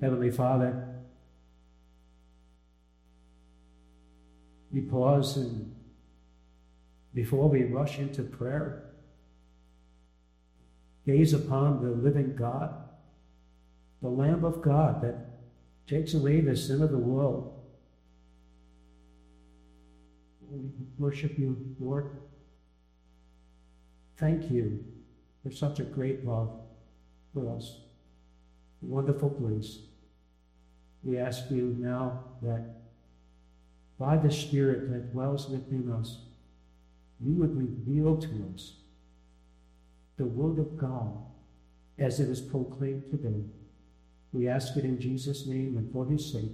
Heavenly Father, we pause and before we rush into prayer, gaze upon the living God, the Lamb of God that takes away the sin of the world. We worship you, Lord. Thank you for such a great love for us. Wonderful grace. We ask you now that by the Spirit that dwells within us, you would reveal to us the Word of God as it is proclaimed today. We ask it in Jesus' name and for his sake.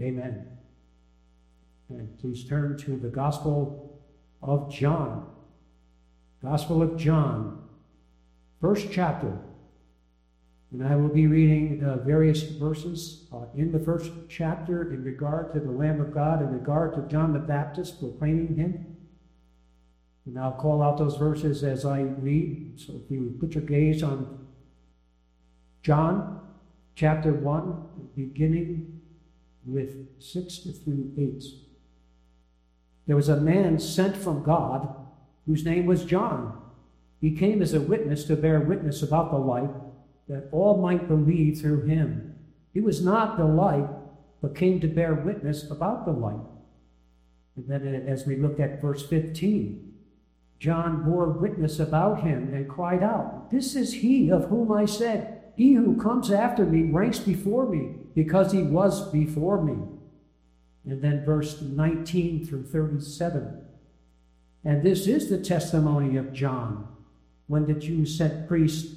Amen. And please turn to the Gospel of John. Gospel of John, first chapter. And I will be reading uh, various verses uh, in the first chapter in regard to the Lamb of God, in regard to John the Baptist proclaiming him. And I'll call out those verses as I read. So if you put your gaze on John chapter 1, beginning with 6 through 8. There was a man sent from God whose name was John. He came as a witness to bear witness about the light, that all might believe through him. He was not the light, but came to bear witness about the light. And then, uh, as we look at verse 15, John bore witness about him and cried out, This is he of whom I said, He who comes after me ranks before me, because he was before me. And then verse 19 through 37. And this is the testimony of John, when the Jews sent priests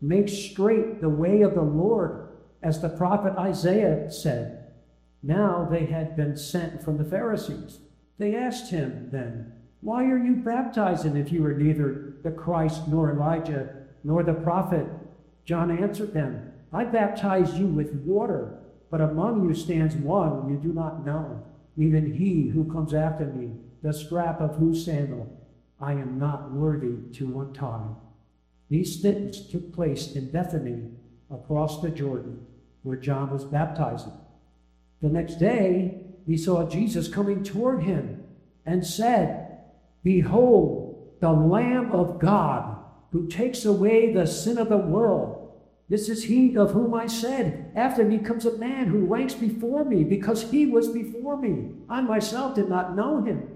Make straight the way of the Lord, as the prophet Isaiah said. Now they had been sent from the Pharisees. They asked him then, why are you baptizing if you are neither the Christ nor Elijah nor the prophet? John answered them, I baptize you with water, but among you stands one you do not know, even he who comes after me, the strap of whose sandal I am not worthy to untie. These things took place in Bethany across the Jordan, where John was baptizing. The next day, he saw Jesus coming toward him and said, Behold, the Lamb of God who takes away the sin of the world. This is he of whom I said, After me comes a man who ranks before me, because he was before me. I myself did not know him.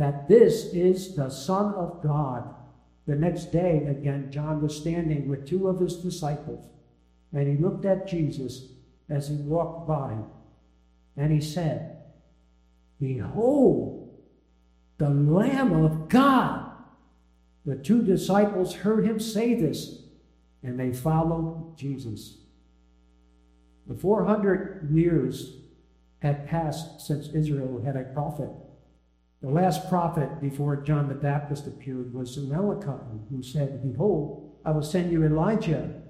that this is the Son of God. The next day, again, John was standing with two of his disciples, and he looked at Jesus as he walked by, and he said, Behold, the Lamb of God. The two disciples heard him say this, and they followed Jesus. The 400 years had passed since Israel had a prophet. The last prophet before John the Baptist appeared was Malachi, who said, Behold, I will send you Elijah,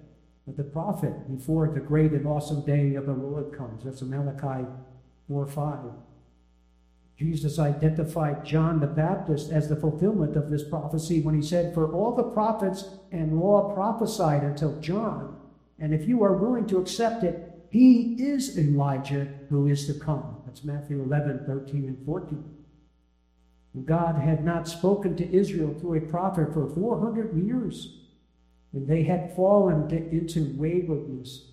the prophet before the great and awesome day of the Lord comes. That's Malachi 4 5. Jesus identified John the Baptist as the fulfillment of this prophecy when he said, For all the prophets and law prophesied until John, and if you are willing to accept it, he is Elijah who is to come. That's Matthew 11, 13, and 14. God had not spoken to Israel through a prophet for 400 years, and they had fallen into waywardness.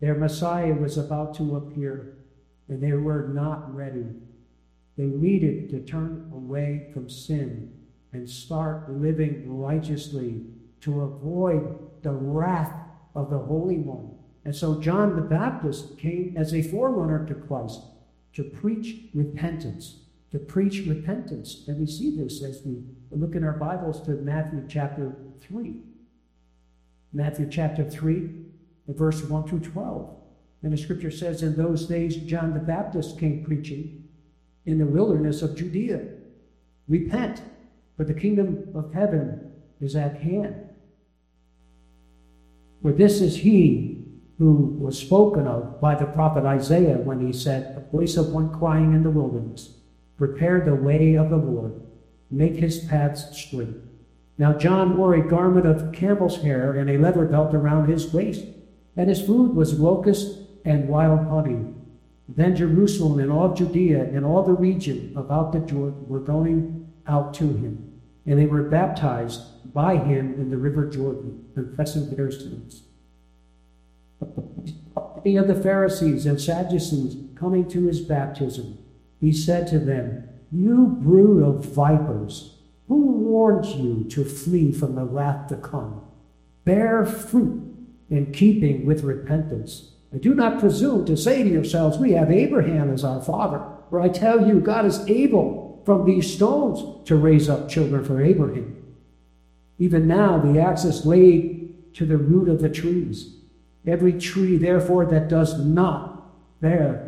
Their Messiah was about to appear, and they were not ready. They needed to turn away from sin and start living righteously to avoid the wrath of the Holy One. And so John the Baptist came as a forerunner to Christ to preach repentance, to preach repentance. And we see this as we look in our Bibles to Matthew chapter 3. Matthew chapter 3, verse 1 through 12. And the scripture says, In those days, John the Baptist came preaching in the wilderness of Judea. Repent, for the kingdom of heaven is at hand. For this is he who was spoken of by the prophet Isaiah when he said, A voice of one crying in the wilderness, Prepare the way of the Lord, make his paths straight. Now John wore a garment of camel's hair and a leather belt around his waist, and his food was locusts and wild honey. Then Jerusalem and all Judea and all the region about the Jordan were going out to him, and they were baptized by him in the river Jordan, confessing their sins. Many of the Pharisees and Sadducees coming to his baptism, he said to them, You brood of vipers, who warned you to flee from the wrath to come? Bear fruit in keeping with repentance. And do not presume to say to yourselves, We have Abraham as our father. For I tell you, God is able from these stones to raise up children for Abraham. Even now, the axe is laid to the root of the trees. Every tree, therefore, that does not bear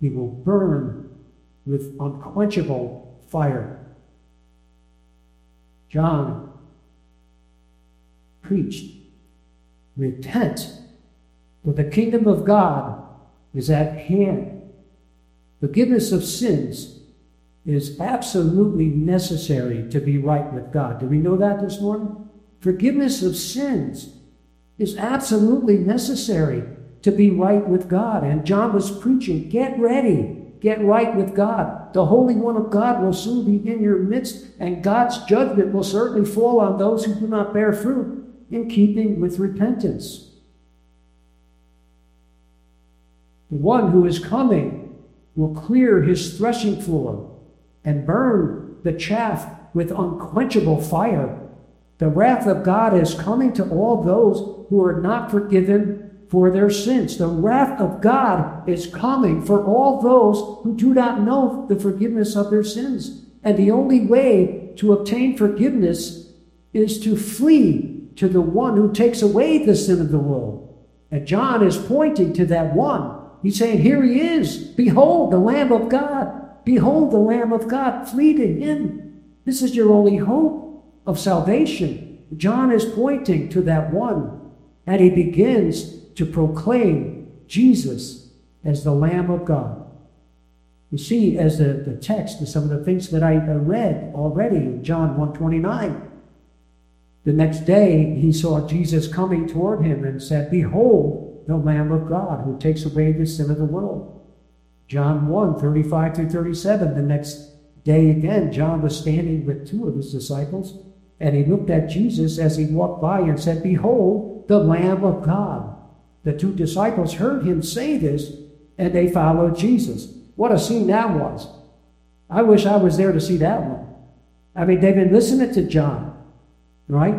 he will burn with unquenchable fire. John preached, Repent, for the kingdom of God is at hand. Forgiveness of sins is absolutely necessary to be right with God. Do we know that this morning? Forgiveness of sins is absolutely necessary to be right with God. And John was preaching, get ready, get right with God. The Holy One of God will soon be in your midst, and God's judgment will certainly fall on those who do not bear fruit in keeping with repentance. The one who is coming will clear his threshing floor and burn the chaff with unquenchable fire. The wrath of God is coming to all those who are not forgiven for their sins. The wrath of God is coming for all those who do not know the forgiveness of their sins. And the only way to obtain forgiveness is to flee to the one who takes away the sin of the world. And John is pointing to that one. He's saying, Here he is. Behold, the Lamb of God. Behold, the Lamb of God. Flee to him. This is your only hope of salvation. John is pointing to that one. And he begins to proclaim Jesus as the Lamb of God. You see, as the, the text, some of the things that I read already in John 129. The next day, he saw Jesus coming toward him and said, Behold, the Lamb of God who takes away the sin of the world. John 1 35 through 37. The next day again, John was standing with two of his disciples, and he looked at Jesus as he walked by and said, Behold, the Lamb of God the two disciples heard him say this and they followed Jesus. What a scene that was. I wish I was there to see that one. I mean, they've been listening to John, right?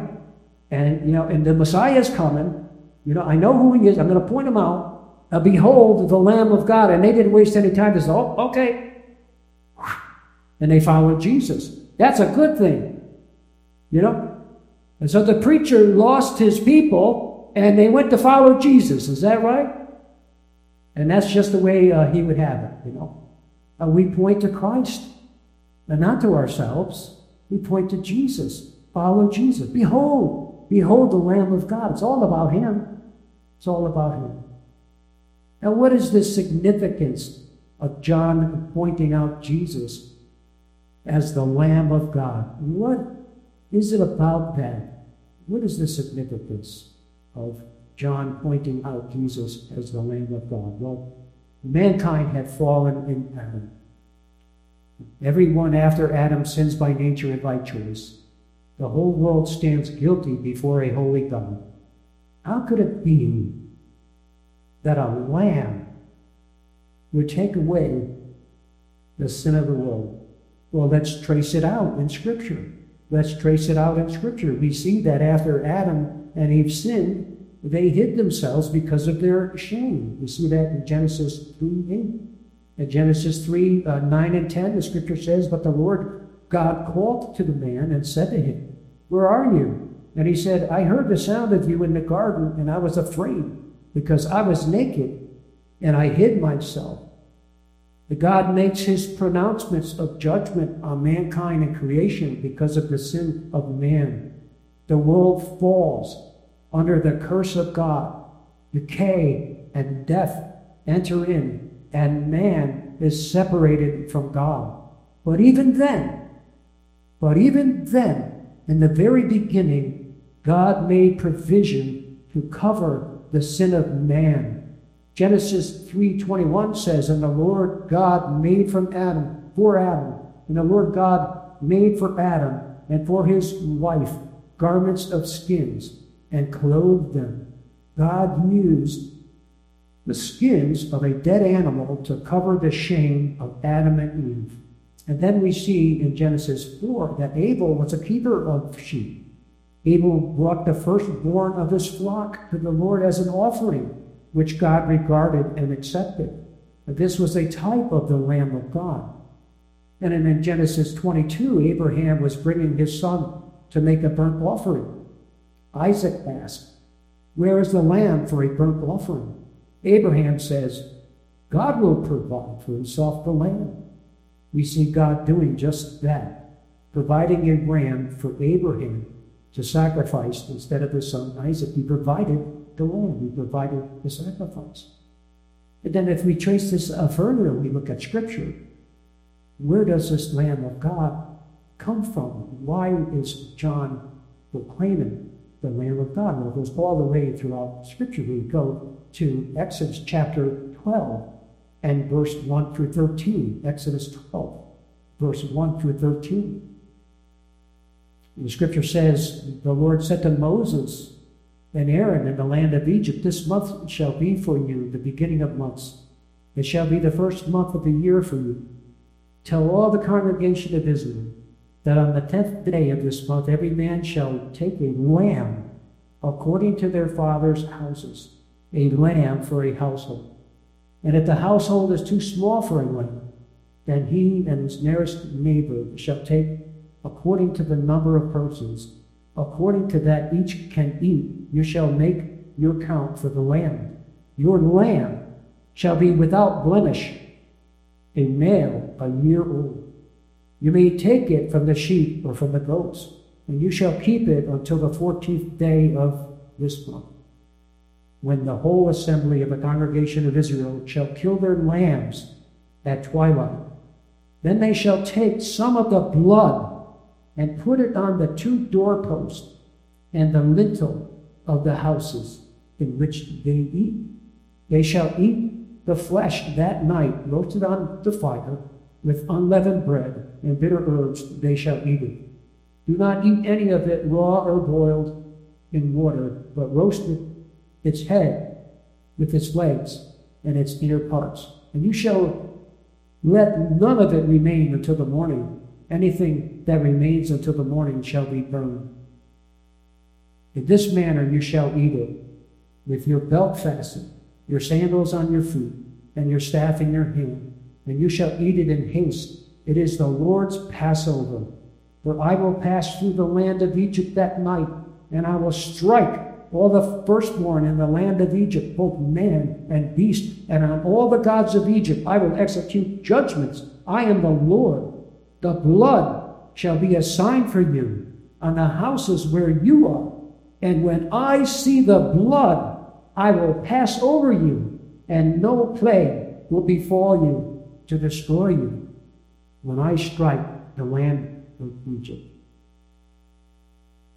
And, you know, and the Messiah is coming. You know, I know who he is. I'm going to point him out. Uh, behold, the Lamb of God. And they didn't waste any time. They said, oh, okay. And they followed Jesus. That's a good thing. You know? And so the preacher lost his people and they went to follow Jesus. Is that right? And that's just the way uh, he would have it, you know. Uh, we point to Christ, and not to ourselves. We point to Jesus. Follow Jesus. Behold, behold the Lamb of God. It's all about him. It's all about him. Now, what is the significance of John pointing out Jesus as the Lamb of God? What is it about that? What is the significance of John pointing out Jesus as the Lamb of God? Well, mankind had fallen in Adam. Everyone after Adam sins by nature and by choice. The whole world stands guilty before a holy God. How could it be that a lamb would take away the sin of the world? Well, let's trace it out in Scripture. Let's trace it out in Scripture. We see that after Adam and Eve sinned, they hid themselves because of their shame. We see that in Genesis 3 8. In Genesis 3 uh, 9 and 10, the Scripture says, But the Lord God called to the man and said to him, Where are you? And he said, I heard the sound of you in the garden, and I was afraid because I was naked and I hid myself. The God makes his pronouncements of judgment on mankind and creation because of the sin of man. The world falls under the curse of God. Decay and death enter in, and man is separated from God. But even then, but even then, in the very beginning, God made provision to cover the sin of man. Genesis 3:21 says, "And the Lord God made from Adam for Adam, and the Lord God made for Adam and for his wife garments of skins and clothed them." God used the skins of a dead animal to cover the shame of Adam and Eve. And then we see in Genesis 4 that Abel was a keeper of sheep. Abel brought the firstborn of his flock to the Lord as an offering, which God regarded and accepted. This was a type of the Lamb of God. And in Genesis 22, Abraham was bringing his son to make a burnt offering. Isaac asked, Where is the lamb for a burnt offering? Abraham says, God will provide for himself the lamb we see God doing just that, providing a ram for Abraham to sacrifice instead of his son Isaac. He provided the lamb, he provided the sacrifice. And then, if we trace this uh, further, we look at Scripture. Where does this Lamb of God come from? Why is John proclaiming the Lamb of God? Well, it goes all the way throughout Scripture. We go to Exodus chapter 12 and verse 1 through 13, Exodus 12, verse 1 through 13. The scripture says, The Lord said to Moses and Aaron in the land of Egypt, This month shall be for you the beginning of months. It shall be the first month of the year for you. Tell all the congregation of Israel that on the tenth day of this month every man shall take a lamb according to their father's houses, a lamb for a household. And if the household is too small for a lamb, then he and his nearest neighbor shall take according to the number of persons. According to that each can eat, you shall make your count for the lamb. Your lamb shall be without blemish, a male a year old. You may take it from the sheep or from the goats, and you shall keep it until the fourteenth day of this month when the whole assembly of the congregation of Israel shall kill their lambs at twilight. Then they shall take some of the blood and put it on the two doorposts and the lintel of the houses in which they eat. They shall eat the flesh that night, roasted on the fire, with unleavened bread and bitter herbs, they shall eat it. Do not eat any of it raw or boiled in water, but roast it its head with its legs and its inner parts. And you shall let none of it remain until the morning. Anything that remains until the morning shall be burned. In this manner you shall eat it, with your belt fastened, your sandals on your feet, and your staff in your hand. And you shall eat it in haste. It is the Lord's Passover. For I will pass through the land of Egypt that night, and I will strike all the firstborn in the land of Egypt, both man and beast, and on all the gods of Egypt I will execute judgments. I am the Lord. The blood shall be a sign for you on the houses where you are. And when I see the blood, I will pass over you, and no plague will befall you to destroy you when I strike the land of Egypt.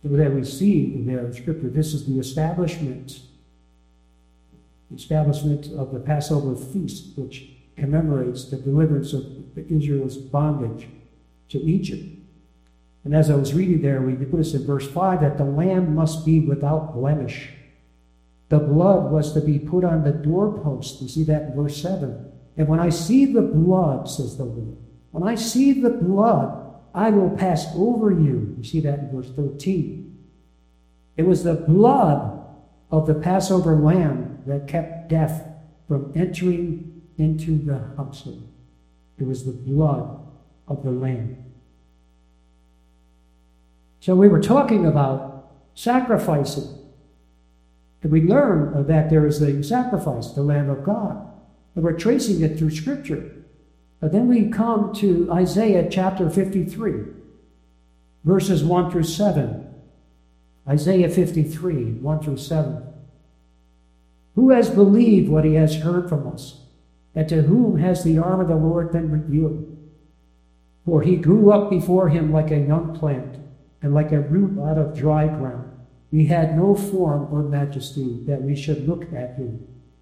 So that we see in there in Scripture, this is the establishment, the establishment of the Passover feast, which commemorates the deliverance of Israel's bondage to Egypt. And as I was reading there, we put this in verse 5 that the lamb must be without blemish. The blood was to be put on the doorpost. You see that in verse 7. And when I see the blood, says the Lord, when I see the blood, I will pass over you. You see that in verse 13. It was the blood of the Passover lamb that kept death from entering into the household. It was the blood of the lamb. So we were talking about sacrificing. And we learn that there is a sacrifice, the Lamb of God. And we're tracing it through Scripture. But then we come to Isaiah chapter 53, verses 1 through 7. Isaiah 53, 1 through 7. Who has believed what he has heard from us? And to whom has the arm of the Lord been revealed? For he grew up before him like a young plant, and like a root out of dry ground. He had no form or majesty that we should look at him,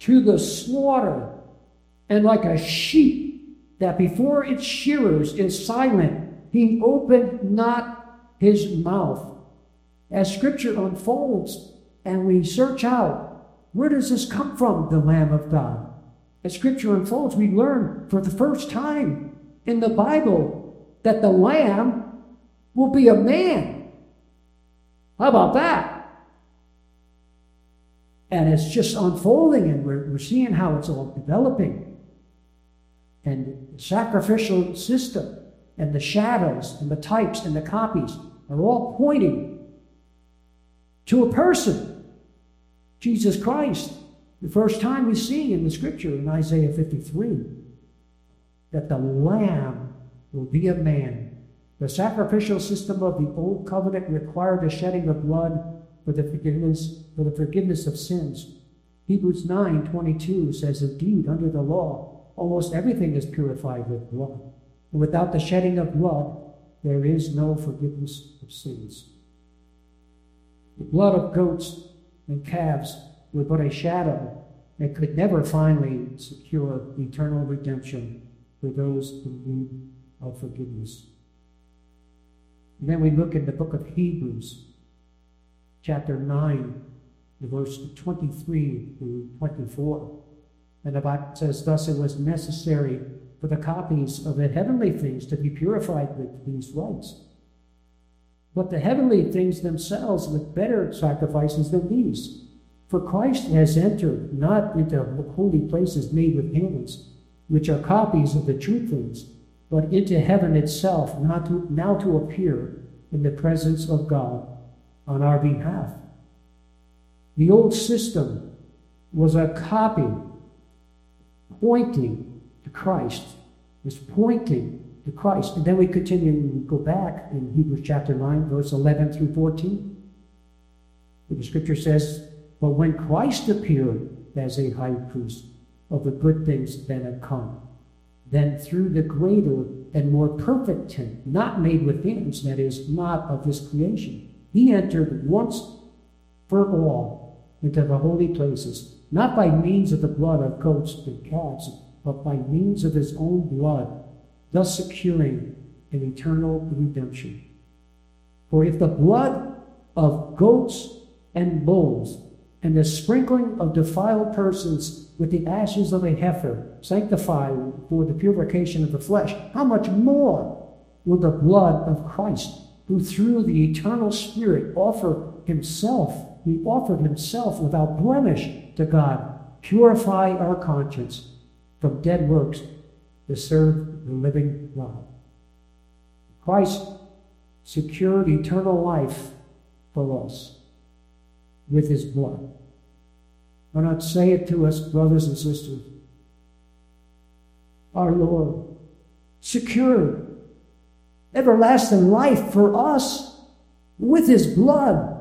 to the slaughter, and like a sheep that before its shearers is silent, he opened not his mouth. As scripture unfolds and we search out, where does this come from, the Lamb of God? As scripture unfolds, we learn for the first time in the Bible that the Lamb will be a man. How about that? And it's just unfolding, and we're, we're seeing how it's all developing. And the sacrificial system, and the shadows, and the types, and the copies are all pointing to a person, Jesus Christ. The first time we see in the scripture in Isaiah 53 that the Lamb will be a man. The sacrificial system of the Old Covenant required the shedding of blood for the forgiveness for the forgiveness of sins. Hebrews 9 22 says, Indeed, under the law, almost everything is purified with blood. And without the shedding of blood, there is no forgiveness of sins. The blood of goats and calves was but a shadow that could never finally secure eternal redemption for those in need of forgiveness. And then we look in the book of Hebrews, chapter 9, verse 23 through 24. And the Bible says, Thus it was necessary for the copies of the heavenly things to be purified with these rites. But the heavenly things themselves with better sacrifices than these. For Christ has entered not into holy places made with hands, which are copies of the true things, but into heaven itself, not to, now to appear in the presence of God on our behalf. The old system was a copy pointing to Christ, was pointing to Christ. And then we continue and go back in Hebrews chapter 9, verse 11 through 14. The scripture says, But when Christ appeared as a high priest of the good things that have come, then through the greater and more perfect tent, not made with hands, that is, not of this creation, he entered once for all into the holy places, not by means of the blood of goats and calves, but by means of his own blood, thus securing an eternal redemption. For if the blood of goats and bulls and the sprinkling of defiled persons with the ashes of a heifer sanctify for the purification of the flesh, how much more will the blood of Christ, who through the eternal Spirit offer himself, he offered himself without blemish to God, purify our conscience from dead works to serve the living God. Christ secured eternal life for us with his blood. Why not say it to us, brothers and sisters? Our Lord secured everlasting life for us with his blood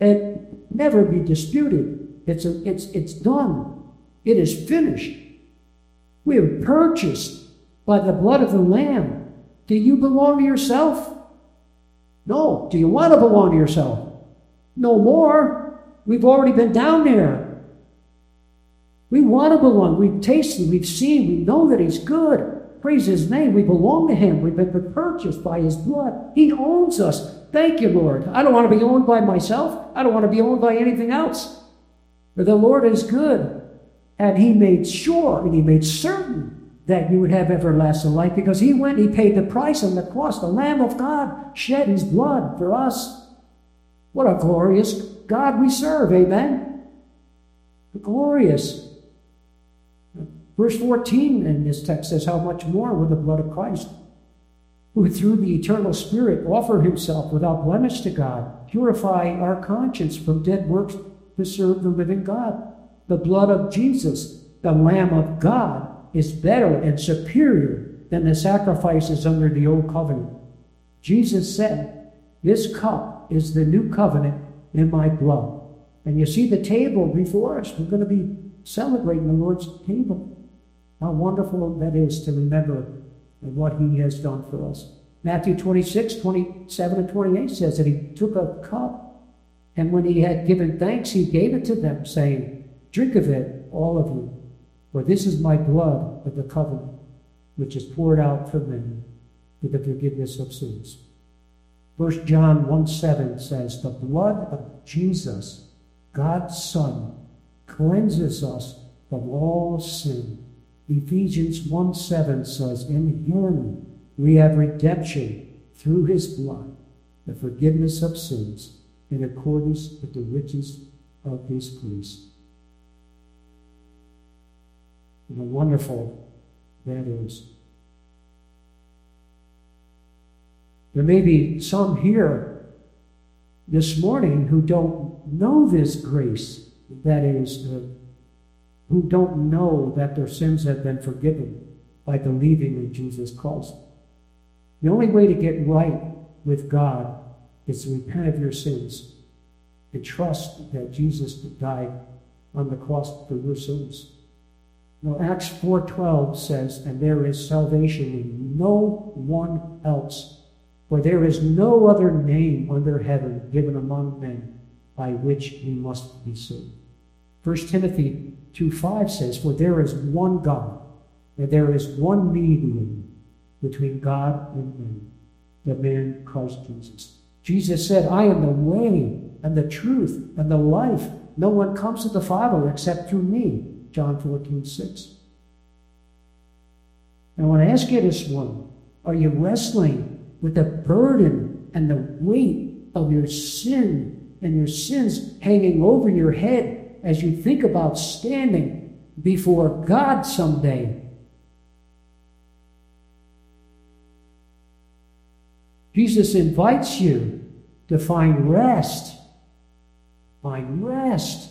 and never be disputed. It's, a, it's, it's done. It is finished. We are purchased by the blood of the Lamb. Do you belong to yourself? No. Do you want to belong to yourself? No more. We've already been down there. We want to belong. We've tasted, we've seen, we know that He's good. Praise His name. We belong to Him. We've been purchased by His blood. He owns us. Thank you, Lord. I don't want to be owned by myself. I don't want to be owned by anything else. But the Lord is good. And He made sure and He made certain that you would have everlasting life because He went, He paid the price on the cross. The Lamb of God shed His blood for us. What a glorious God we serve. Amen. Glorious. Verse 14 in this text says, How much more with the blood of Christ, who through the eternal Spirit offered himself without blemish to God, purify our conscience from dead works to serve the living God. The blood of Jesus, the Lamb of God, is better and superior than the sacrifices under the old covenant. Jesus said, This cup is the new covenant in my blood. And you see the table before us. We're going to be celebrating the Lord's table. How wonderful that is to remember what he has done for us. Matthew 26, 27 and 28 says that he took a cup, and when he had given thanks, he gave it to them, saying, Drink of it, all of you, for this is my blood of the covenant, which is poured out for many for the forgiveness of sins. 1 John 1 7 says, The blood of Jesus, God's Son, cleanses us from all sin. Ephesians 1 7 says, In him we have redemption through his blood, the forgiveness of sins, in accordance with the riches of his grace. And how wonderful that is. There may be some here this morning who don't know this grace, that is, uh, who don't know that their sins have been forgiven by believing in Jesus Christ. The only way to get right with God is to repent of your sins and trust that Jesus died on the cross for your sins. Now, Acts 4.12 says, And there is salvation in no one else for there is no other name under heaven given among men by which we must be saved. 1 Timothy 2 5 says, For there is one God, and there is one mediator between God and men, the man Christ Jesus. Jesus said, I am the way and the truth and the life. No one comes to the Father except through me. John 14 6. I want to ask you this one Are you wrestling with the burden and the weight of your sin and your sins hanging over your head as you think about standing before God someday. Jesus invites you to find rest. Find rest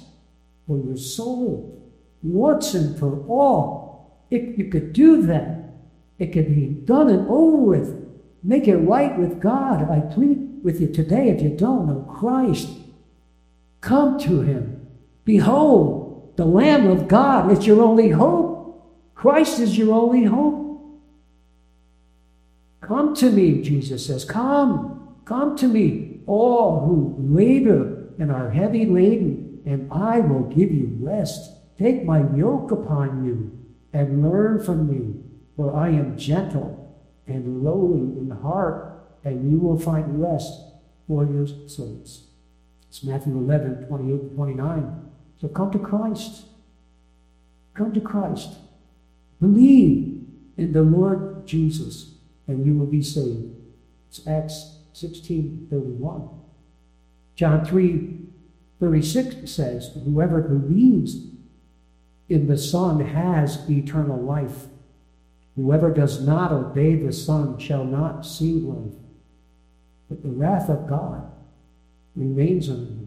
for your soul once and for all. If you could do that, it could be done and over with Make it right with God. I plead with you today if you don't know Christ. Come to him. Behold, the Lamb of God. It's your only hope. Christ is your only hope. Come to me, Jesus says. Come. Come to me, all who labor and are heavy laden, and I will give you rest. Take my yoke upon you and learn from me, for I am gentle and lowly in heart, and you will find rest for your souls. It's Matthew 11, 28 and 29. So come to Christ. Come to Christ. Believe in the Lord Jesus, and you will be saved. It's Acts 16, 31. John 3, 36 says, Whoever believes in the Son has eternal life. Whoever does not obey the Son shall not see life, but the wrath of God remains on him.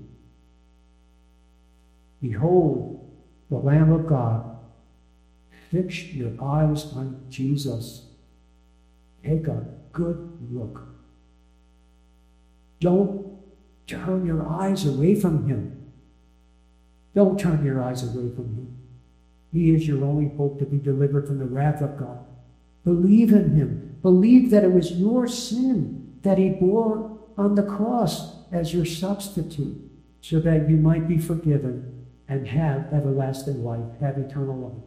Behold, the Lamb of God. Fix your eyes on Jesus. Take a good look. Don't turn your eyes away from him. Don't turn your eyes away from him. He is your only hope to be delivered from the wrath of God. Believe in him. Believe that it was your sin that he bore on the cross as your substitute so that you might be forgiven and have everlasting life, have eternal life.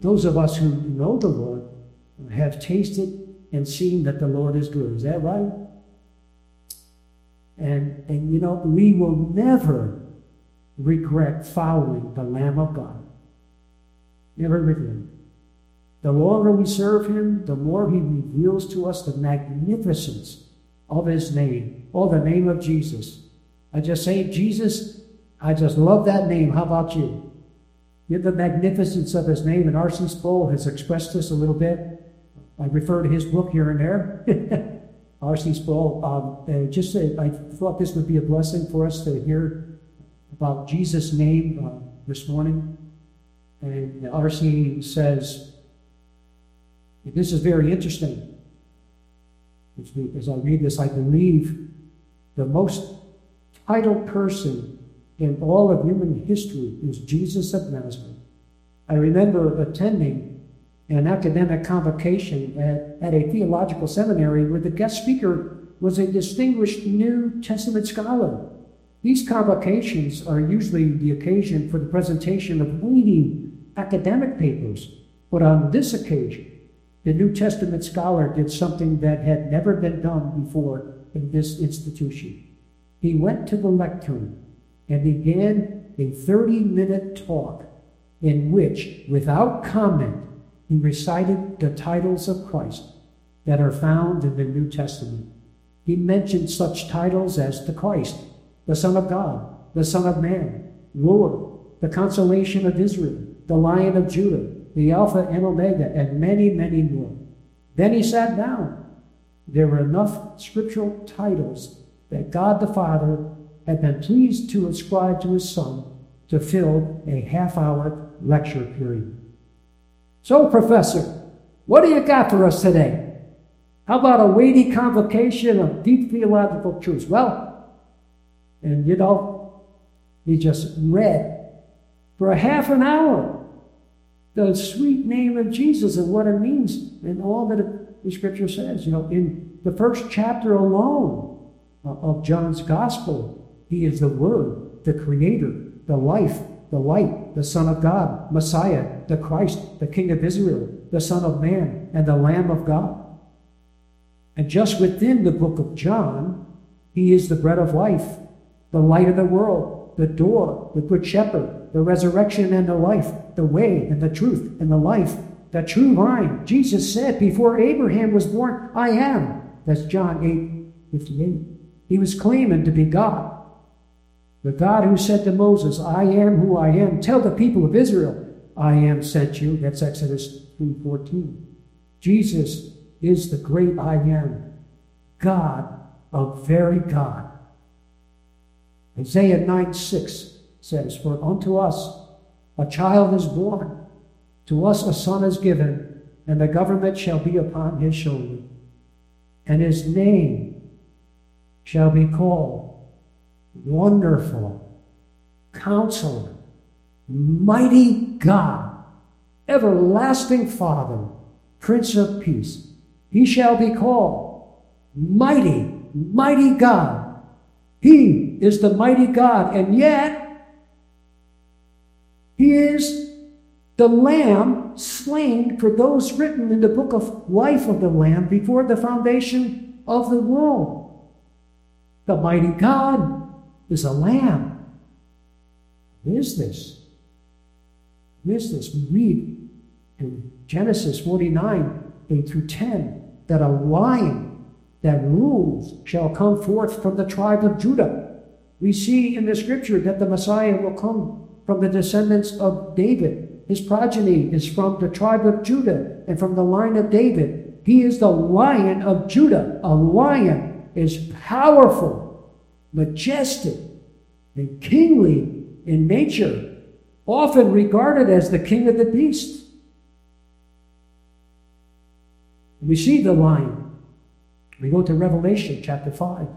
Those of us who know the Lord have tasted and seen that the Lord is good. Is that right? And, and you know, we will never regret following the Lamb of God. Never regret. The longer we serve him, the more he reveals to us the magnificence of his name, or the name of Jesus. I just say, Jesus, I just love that name. How about you? In the magnificence of his name, and R.C. Sproul has expressed this a little bit. I refer to his book here and there. R.C. Sproul, um, just uh, I thought this would be a blessing for us to hear about Jesus' name uh, this morning. And R.C. says, this is very interesting. As I read this, I believe the most titled person in all of human history is Jesus of Nazareth. I remember attending an academic convocation at, at a theological seminary where the guest speaker was a distinguished New Testament scholar. These convocations are usually the occasion for the presentation of weighty academic papers, but on this occasion, the New Testament scholar did something that had never been done before in this institution. He went to the lectern and began a 30 minute talk in which, without comment, he recited the titles of Christ that are found in the New Testament. He mentioned such titles as the Christ, the Son of God, the Son of Man, Lord, the consolation of Israel, the Lion of Judah, the Alpha and Omega, and many, many more. Then he sat down. There were enough scriptural titles that God the Father had been pleased to ascribe to his Son to fill a half hour lecture period. So, Professor, what do you got for us today? How about a weighty convocation of deep theological truths? Well, and you know, he just read for a half an hour the sweet name of Jesus and what it means and all that the scripture says. You know, in the first chapter alone of John's gospel, he is the Word, the Creator, the life, the light, the Son of God, Messiah, the Christ, the King of Israel, the Son of Man, and the Lamb of God. And just within the book of John, he is the bread of life, the light of the world, the door, the good shepherd, the resurrection and the life, the way and the truth and the life, the true vine. Jesus said, Before Abraham was born, I am. That's John 8 58. He was claiming to be God. The God who said to Moses, I am who I am. Tell the people of Israel, I am sent you. That's Exodus 3:14. Jesus is the great I am, God of very God. Isaiah 9 6 says, For unto us a child is born, to us a son is given, and the government shall be upon his shoulder. And his name shall be called Wonderful, Counselor, Mighty God, Everlasting Father, Prince of Peace. He shall be called Mighty, Mighty God. He is the mighty God, and yet he is the Lamb slain for those written in the book of life of the Lamb before the foundation of the world. The mighty God is a Lamb. Who is this? Who is this? We read in Genesis 49 8 through 10 that a lion that rules shall come forth from the tribe of Judah. We see in the scripture that the Messiah will come from the descendants of David. His progeny is from the tribe of Judah and from the line of David. He is the lion of Judah. A lion is powerful, majestic, and kingly in nature, often regarded as the king of the beasts. We see the lion. We go to Revelation chapter 5.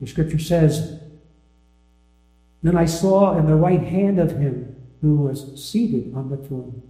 The scripture says, Then I saw in the right hand of him who was seated on the throne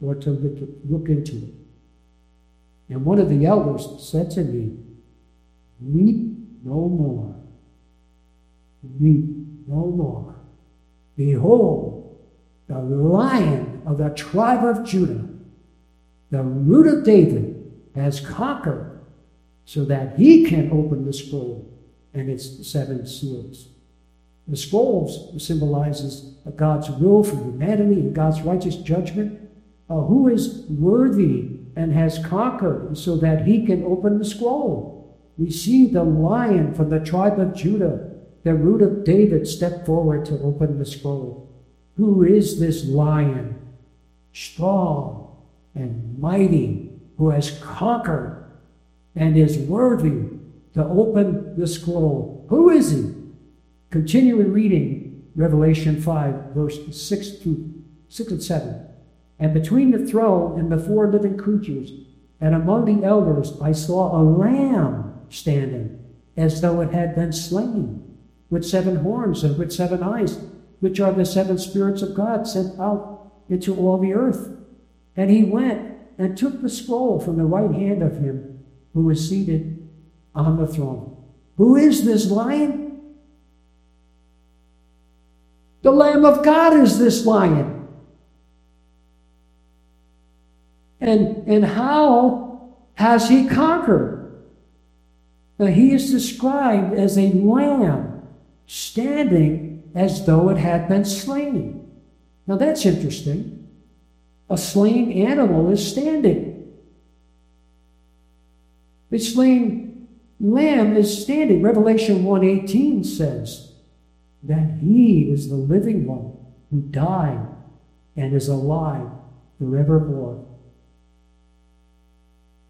or to look, into it. And one of the elders said to me, Weep no more. Weep no more. Behold, the lion of the tribe of Judah, the root of David, has conquered so that he can open the scroll and its seven seals. The scrolls symbolizes God's will for humanity and God's righteous judgment. Uh, who is worthy and has conquered so that he can open the scroll? We see the lion from the tribe of Judah, the root of David, step forward to open the scroll. Who is this lion? Strong and mighty, who has conquered and is worthy to open the scroll. Who is he? Continuing reading Revelation 5, verse 6 to 6 and 7. And between the throne and the four living creatures, and among the elders, I saw a lamb standing, as though it had been slain, with seven horns and with seven eyes, which are the seven spirits of God sent out into all the earth. And he went and took the scroll from the right hand of him who was seated on the throne. Who is this lion? The Lamb of God is this lion. And, and how has he conquered? Now, he is described as a lamb standing as though it had been slain. Now, that's interesting. A slain animal is standing. The slain lamb is standing. Revelation 1:18 says that he is the living one who died and is alive forevermore.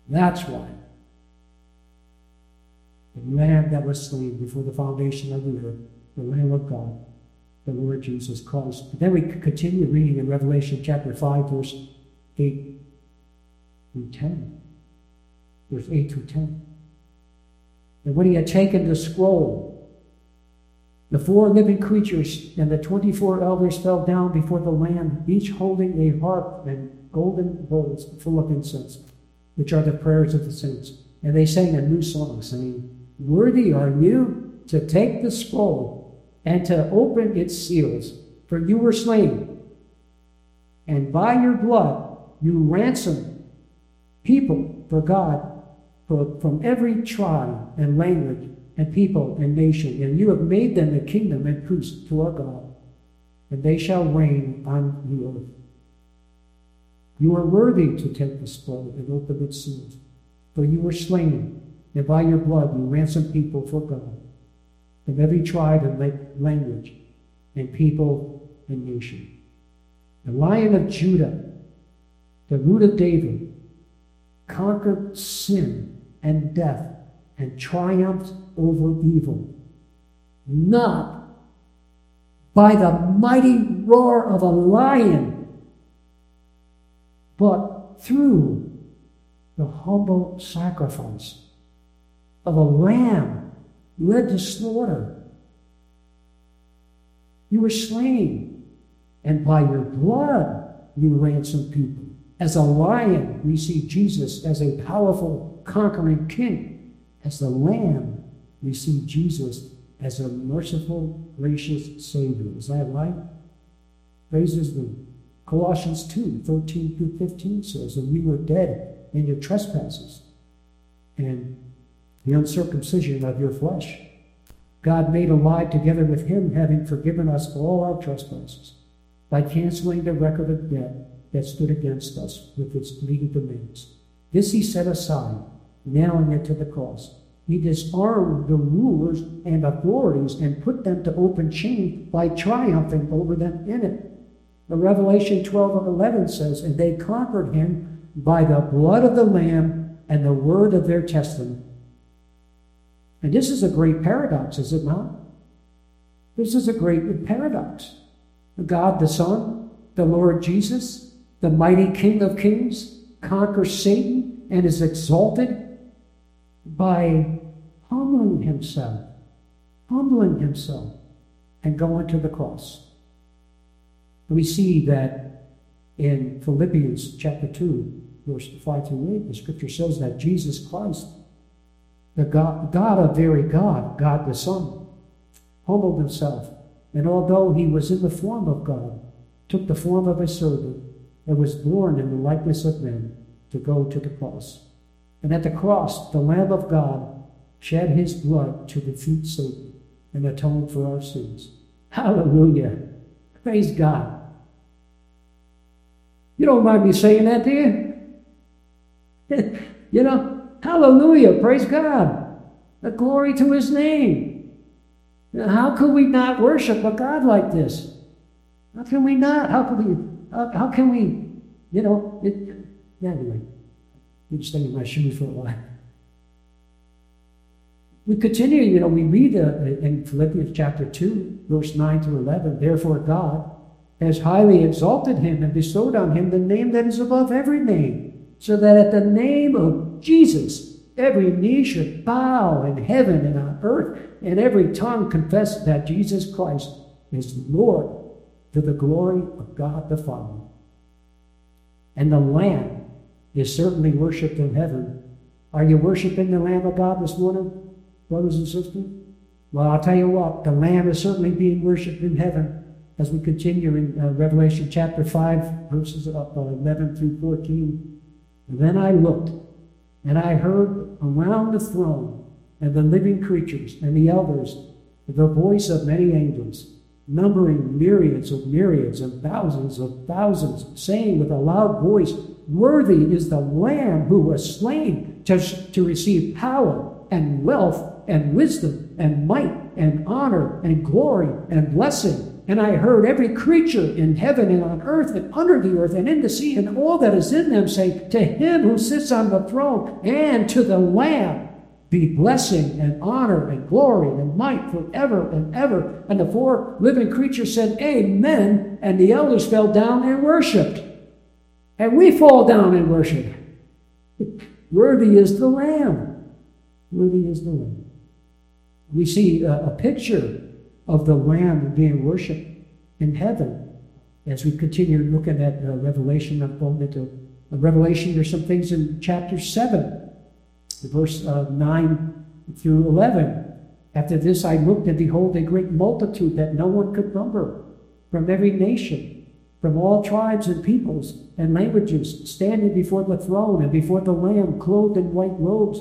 That's why the lamb that was slain before the foundation of the earth, the Lamb of God, the Lord Jesus Christ. And then we continue reading in Revelation chapter 5, verse 8 through 10. Verse 8 through 10. And when he had taken the scroll, the four living creatures and the 24 elders fell down before the Lamb, each holding a harp and golden bowls full of incense, which are the prayers of the saints. And they sang a new song, saying, Worthy are you to take the scroll and to open its seals, for you were slain. And by your blood you ransomed people for God from every tribe and language and people and nation, and you have made them a kingdom and priests to our God, and they shall reign on the earth. You are worthy to take the scroll and open its seals, for you were slain, and by your blood you ransomed people for God, from every tribe and language, and people and nation. The lion of Judah, the root of David, conquered sin and death and triumphed over evil. Not by the mighty roar of a lion, but through the humble sacrifice of a lamb led to slaughter. You were slain, and by your blood you ransomed people. As a lion, we see Jesus as a powerful, conquering king. As the lamb, we see Jesus as a merciful, gracious Savior. Is that right? Praises the Colossians 2 13 through 15 says, And we were dead in your trespasses and the uncircumcision of your flesh. God made alive together with him, having forgiven us all our trespasses by canceling the record of debt that stood against us with its legal demands. This he set aside, nailing it to the cross. He disarmed the rulers and authorities and put them to open shame by triumphing over them in it. The Revelation 12 and 11 says, And they conquered him by the blood of the Lamb and the word of their testimony. And this is a great paradox, is it not? This is a great paradox. God the Son, the Lord Jesus, the mighty King of Kings, conquers Satan and is exalted by humbling himself, humbling himself, and going to the cross. We see that in Philippians chapter 2, verse 5 through 8, the scripture says that Jesus Christ, the God, God of very God, God the Son, humbled himself, and although he was in the form of God, took the form of a servant, and was born in the likeness of men to go to the cross. And at the cross, the Lamb of God shed his blood to defeat Satan and atone for our sins. Hallelujah. Praise God. You don't mind me saying that, to you? you know, hallelujah. Praise God. The glory to his name. How could we not worship a God like this? How can we not? How can we? How, how can we? You know, it, yeah, anyway, I'm just in my shoes for a while. We continue, you know, we read uh, in Philippians chapter 2, verse 9 to 11, therefore God has highly exalted him and bestowed on him the name that is above every name, so that at the name of Jesus every knee should bow in heaven and on earth, and every tongue confess that Jesus Christ is Lord to the glory of God the Father. And the Lamb is certainly worshiped in heaven. Are you worshiping the Lamb of God this morning, brothers and sisters? Well, I'll tell you what, the Lamb is certainly being worshiped in heaven as we continue in uh, Revelation chapter 5, verses uh, 11 through 14. Then I looked, and I heard around the throne and the living creatures and the elders the voice of many angels, numbering myriads of myriads and thousands of thousands, saying with a loud voice, Worthy is the Lamb who was slain to, to receive power and wealth and wisdom and might and honor and glory and blessing and I heard every creature in heaven and on earth and under the earth and in the sea and all that is in them say, To him who sits on the throne and to the Lamb be blessing and honor and glory and might forever and ever. And the four living creatures said, Amen. And the elders fell down and worshiped. And we fall down and worship. Worthy is the Lamb. Worthy is the Lamb. We see a, a picture of the Lamb being worshipped in heaven. As we continue looking at uh, Revelation, I'm going into Revelation, there's some things in chapter 7, verse uh, 9 through 11. After this I looked, and behold, a great multitude that no one could number, from every nation, from all tribes and peoples and languages, standing before the throne and before the Lamb, clothed in white robes,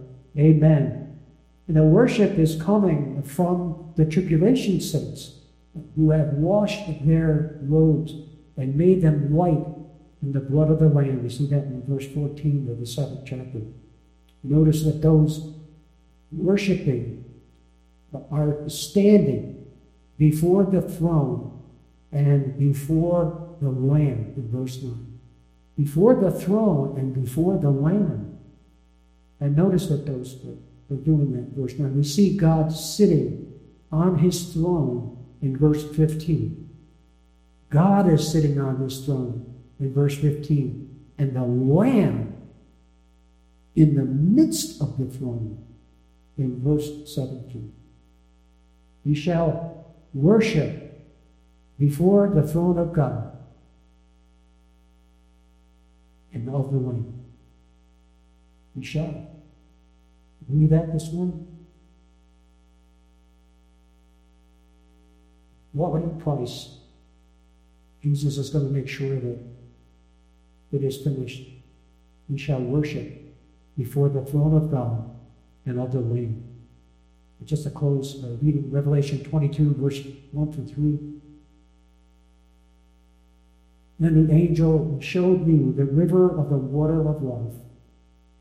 Amen. And the worship is coming from the tribulation saints who have washed their robes and made them white in the blood of the Lamb. We see that in verse 14 of the seventh chapter. Notice that those worshiping are standing before the throne and before the Lamb in verse 9. Before the throne and before the Lamb. And notice that those are doing that verse 9. We see God sitting on his throne in verse 15. God is sitting on his throne in verse 15. And the Lamb in the midst of the throne in verse 17. You shall worship before the throne of God and of the Lamb. You shall. Read that this morning? What would it price? Jesus is going to make sure that it is finished. We shall worship before the throne of God and of the Lamb. Just to close, uh, reading Revelation 22, verse 1 through 3. Then the angel showed me the river of the water of life,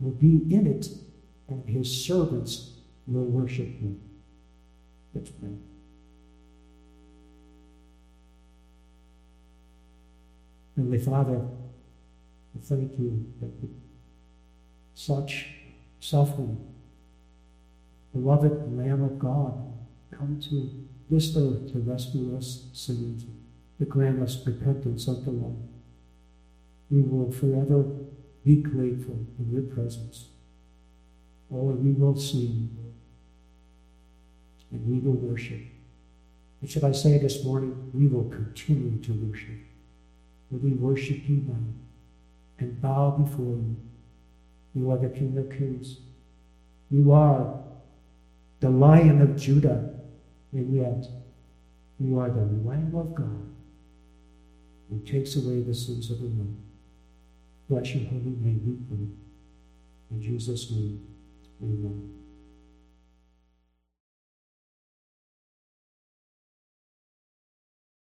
will be in it, and his servants will worship him. Let's pray. Heavenly Father, I thank you that such suffering, beloved Lamb of God, come to this earth to rescue us sinners, to grant us repentance of the Lord. We will forever be grateful in your presence. Oh, we will sing and we will worship. And should I say this morning, we will continue to worship. Will we worship you now and bow before you? You are the King of Kings. You are the Lion of Judah, and yet you are the Lamb of God who takes away the sins of the world. Bless your holy name, we pray. In Jesus' name, amen.